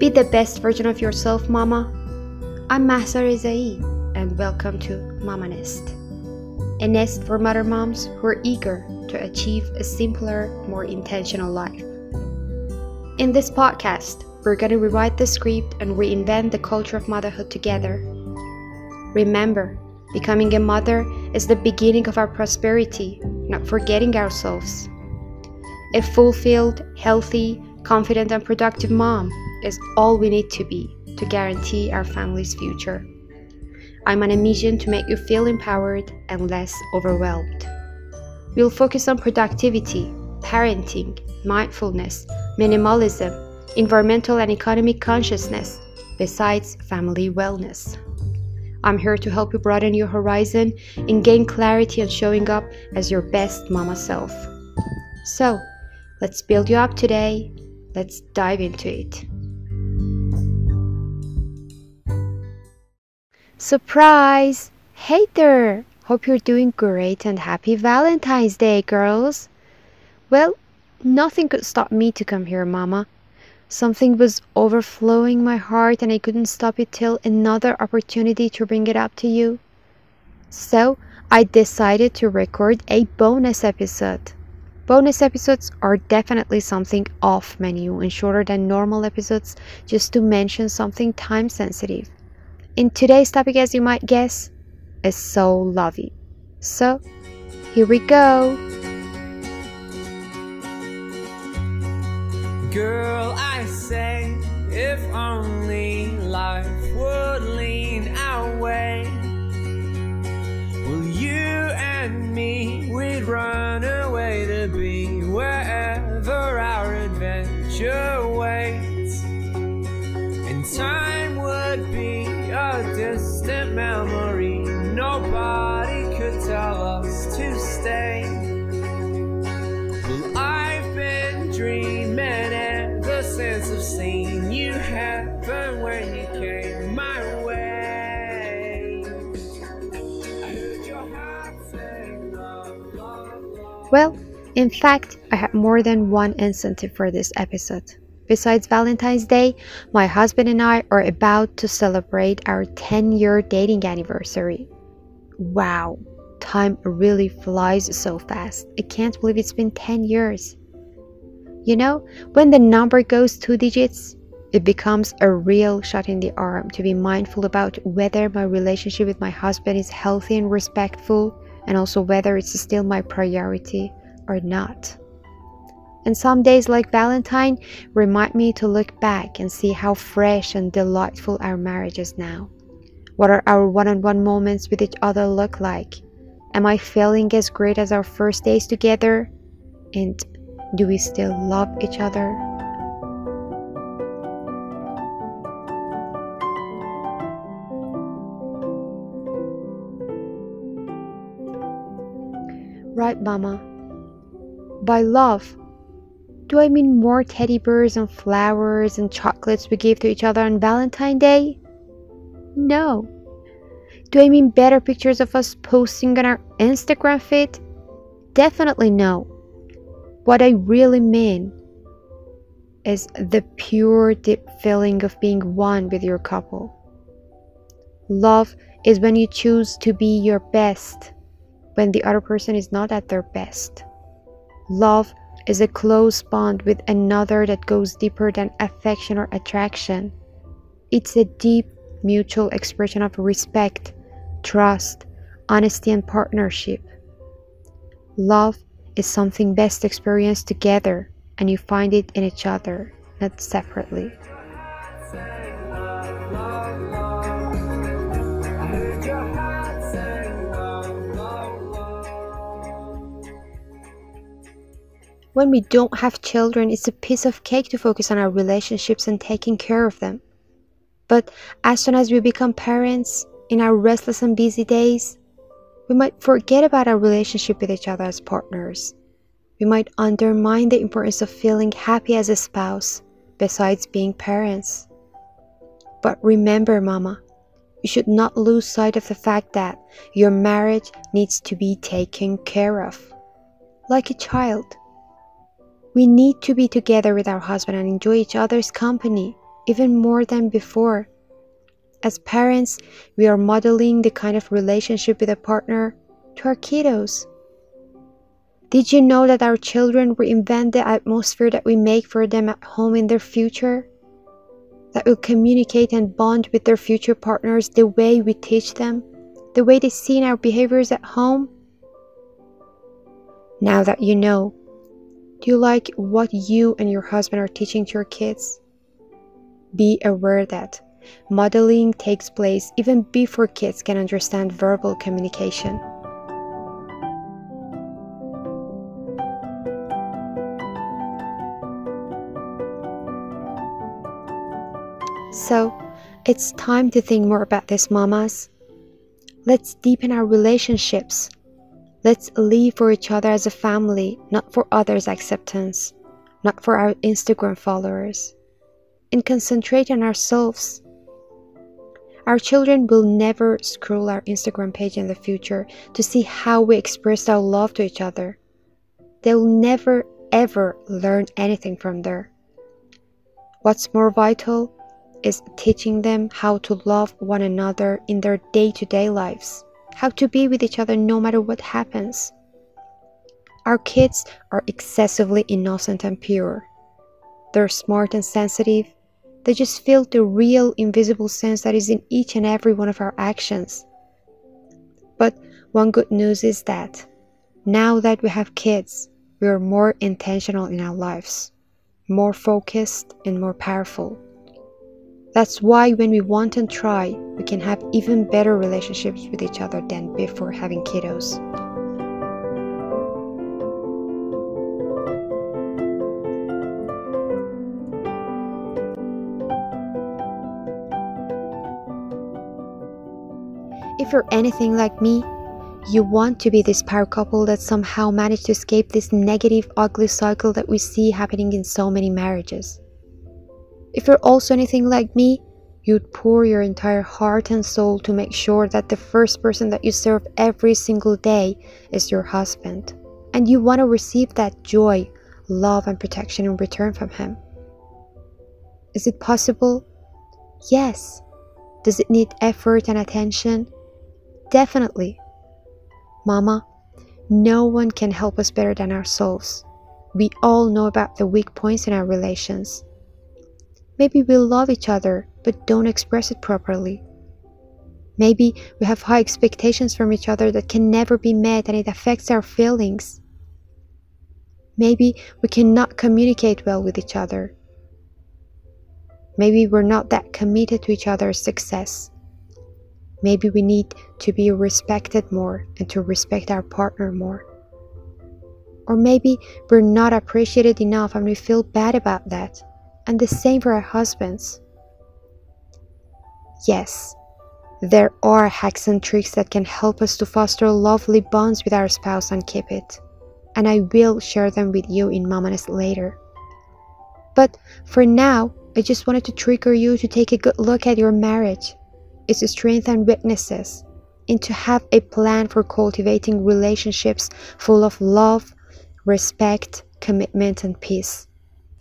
Be the best version of yourself, Mama. I'm Mahsa and welcome to Mama Nest, a nest for mother moms who are eager to achieve a simpler, more intentional life. In this podcast, we're going to rewrite the script and reinvent the culture of motherhood together. Remember, becoming a mother is the beginning of our prosperity, not forgetting ourselves. A fulfilled, healthy, confident, and productive mom is all we need to be to guarantee our family's future. I'm on a mission to make you feel empowered and less overwhelmed. We'll focus on productivity, parenting, mindfulness, minimalism, environmental and economic consciousness, besides family wellness. I'm here to help you broaden your horizon and gain clarity on showing up as your best mama self. So, let's build you up today. Let's dive into it. Surprise! Hey there! Hope you're doing great and happy Valentine's Day, girls! Well, nothing could stop me to come here, Mama. Something was overflowing my heart and I couldn't stop it till another opportunity to bring it up to you. So, I decided to record a bonus episode. Bonus episodes are definitely something off menu and shorter than normal episodes just to mention something time sensitive. In today's topic, as you might guess, is so lovey. So, here we go. Girl, I say, if only life would lean our way. Will you and me, we'd run away to be wherever our adventure waits. And time would be distant memory. Nobody could tell us to stay. Well, I've been dreaming ever since I've seen you when you came my way. Well, in fact, I have more than one incentive for this episode. Besides Valentine's Day, my husband and I are about to celebrate our 10 year dating anniversary. Wow, time really flies so fast. I can't believe it's been 10 years. You know, when the number goes two digits, it becomes a real shot in the arm to be mindful about whether my relationship with my husband is healthy and respectful, and also whether it's still my priority or not. And some days like Valentine remind me to look back and see how fresh and delightful our marriage is now. What are our one on one moments with each other look like? Am I feeling as great as our first days together? And do we still love each other? Right, Mama. By love, do I mean more teddy bears and flowers and chocolates we give to each other on Valentine's Day? No. Do I mean better pictures of us posting on our Instagram feed? Definitely no. What I really mean is the pure, deep feeling of being one with your couple. Love is when you choose to be your best when the other person is not at their best. Love is a close bond with another that goes deeper than affection or attraction. It's a deep mutual expression of respect, trust, honesty, and partnership. Love is something best experienced together, and you find it in each other, not separately. When we don't have children, it's a piece of cake to focus on our relationships and taking care of them. But as soon as we become parents, in our restless and busy days, we might forget about our relationship with each other as partners. We might undermine the importance of feeling happy as a spouse, besides being parents. But remember, Mama, you should not lose sight of the fact that your marriage needs to be taken care of. Like a child. We need to be together with our husband and enjoy each other's company. even more than before. As parents, we are modeling the kind of relationship with a partner to our kiddos. Did you know that our children reinvent the atmosphere that we make for them at home in their future? That will communicate and bond with their future partners the way we teach them, the way they see in our behaviors at home? Now that you know, do you like what you and your husband are teaching to your kids? Be aware that modeling takes place even before kids can understand verbal communication. So, it's time to think more about this, mamas. Let's deepen our relationships. Let's live for each other as a family, not for others' acceptance, not for our Instagram followers, and concentrate on ourselves. Our children will never scroll our Instagram page in the future to see how we express our love to each other. They will never ever learn anything from there. What's more vital is teaching them how to love one another in their day to day lives, how to be with each other no matter what happens. Our kids are excessively innocent and pure. They're smart and sensitive. They just feel the real invisible sense that is in each and every one of our actions. But one good news is that now that we have kids, we are more intentional in our lives, more focused, and more powerful. That's why when we want and try, we can have even better relationships with each other than before having kiddos. If you're anything like me, you want to be this power couple that somehow managed to escape this negative, ugly cycle that we see happening in so many marriages. If you're also anything like me, you'd pour your entire heart and soul to make sure that the first person that you serve every single day is your husband. And you want to receive that joy, love, and protection in return from him. Is it possible? Yes. Does it need effort and attention? Definitely. Mama, no one can help us better than ourselves. We all know about the weak points in our relations. Maybe we love each other but don't express it properly. Maybe we have high expectations from each other that can never be met and it affects our feelings. Maybe we cannot communicate well with each other. Maybe we're not that committed to each other's success. Maybe we need to be respected more and to respect our partner more. Or maybe we're not appreciated enough and we feel bad about that and the same for our husbands. Yes, there are hacks and tricks that can help us to foster lovely bonds with our spouse and keep it, and I will share them with you in Mamanest later. But for now, I just wanted to trigger you to take a good look at your marriage, its strengths and weaknesses, and to have a plan for cultivating relationships full of love, respect, commitment, and peace.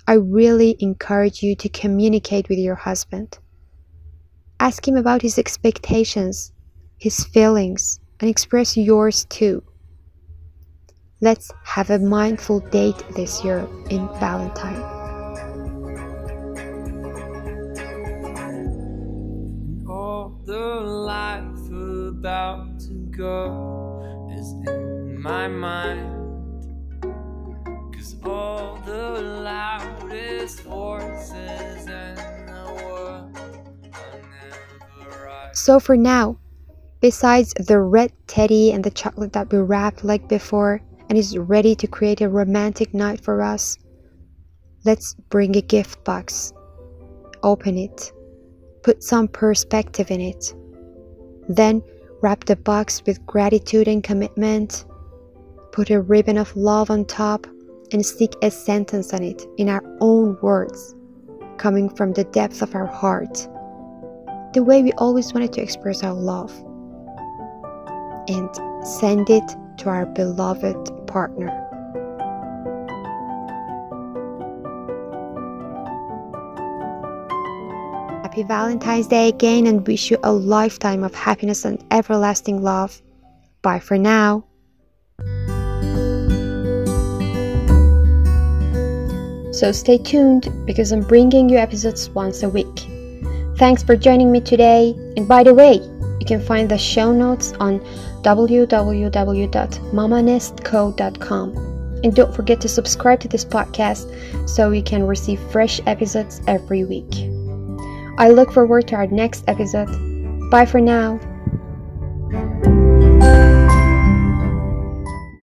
I really encourage you to communicate with your husband. Ask him about his expectations, his feelings, and express yours too. Let's have a mindful date this year in Valentine. The life about to go is in my mind. Cause all the loudest So for now, besides the red teddy and the chocolate that we wrapped like before and is ready to create a romantic night for us, let's bring a gift box. Open it. Put some perspective in it. Then wrap the box with gratitude and commitment. Put a ribbon of love on top and stick a sentence on it in our own words, coming from the depth of our heart, the way we always wanted to express our love, and send it to our beloved partner. Happy Valentine's Day again and wish you a lifetime of happiness and everlasting love. Bye for now. So stay tuned because I'm bringing you episodes once a week. Thanks for joining me today. And by the way, you can find the show notes on www.mamanestco.com. And don't forget to subscribe to this podcast so you can receive fresh episodes every week. I look forward to our next episode. Bye for now.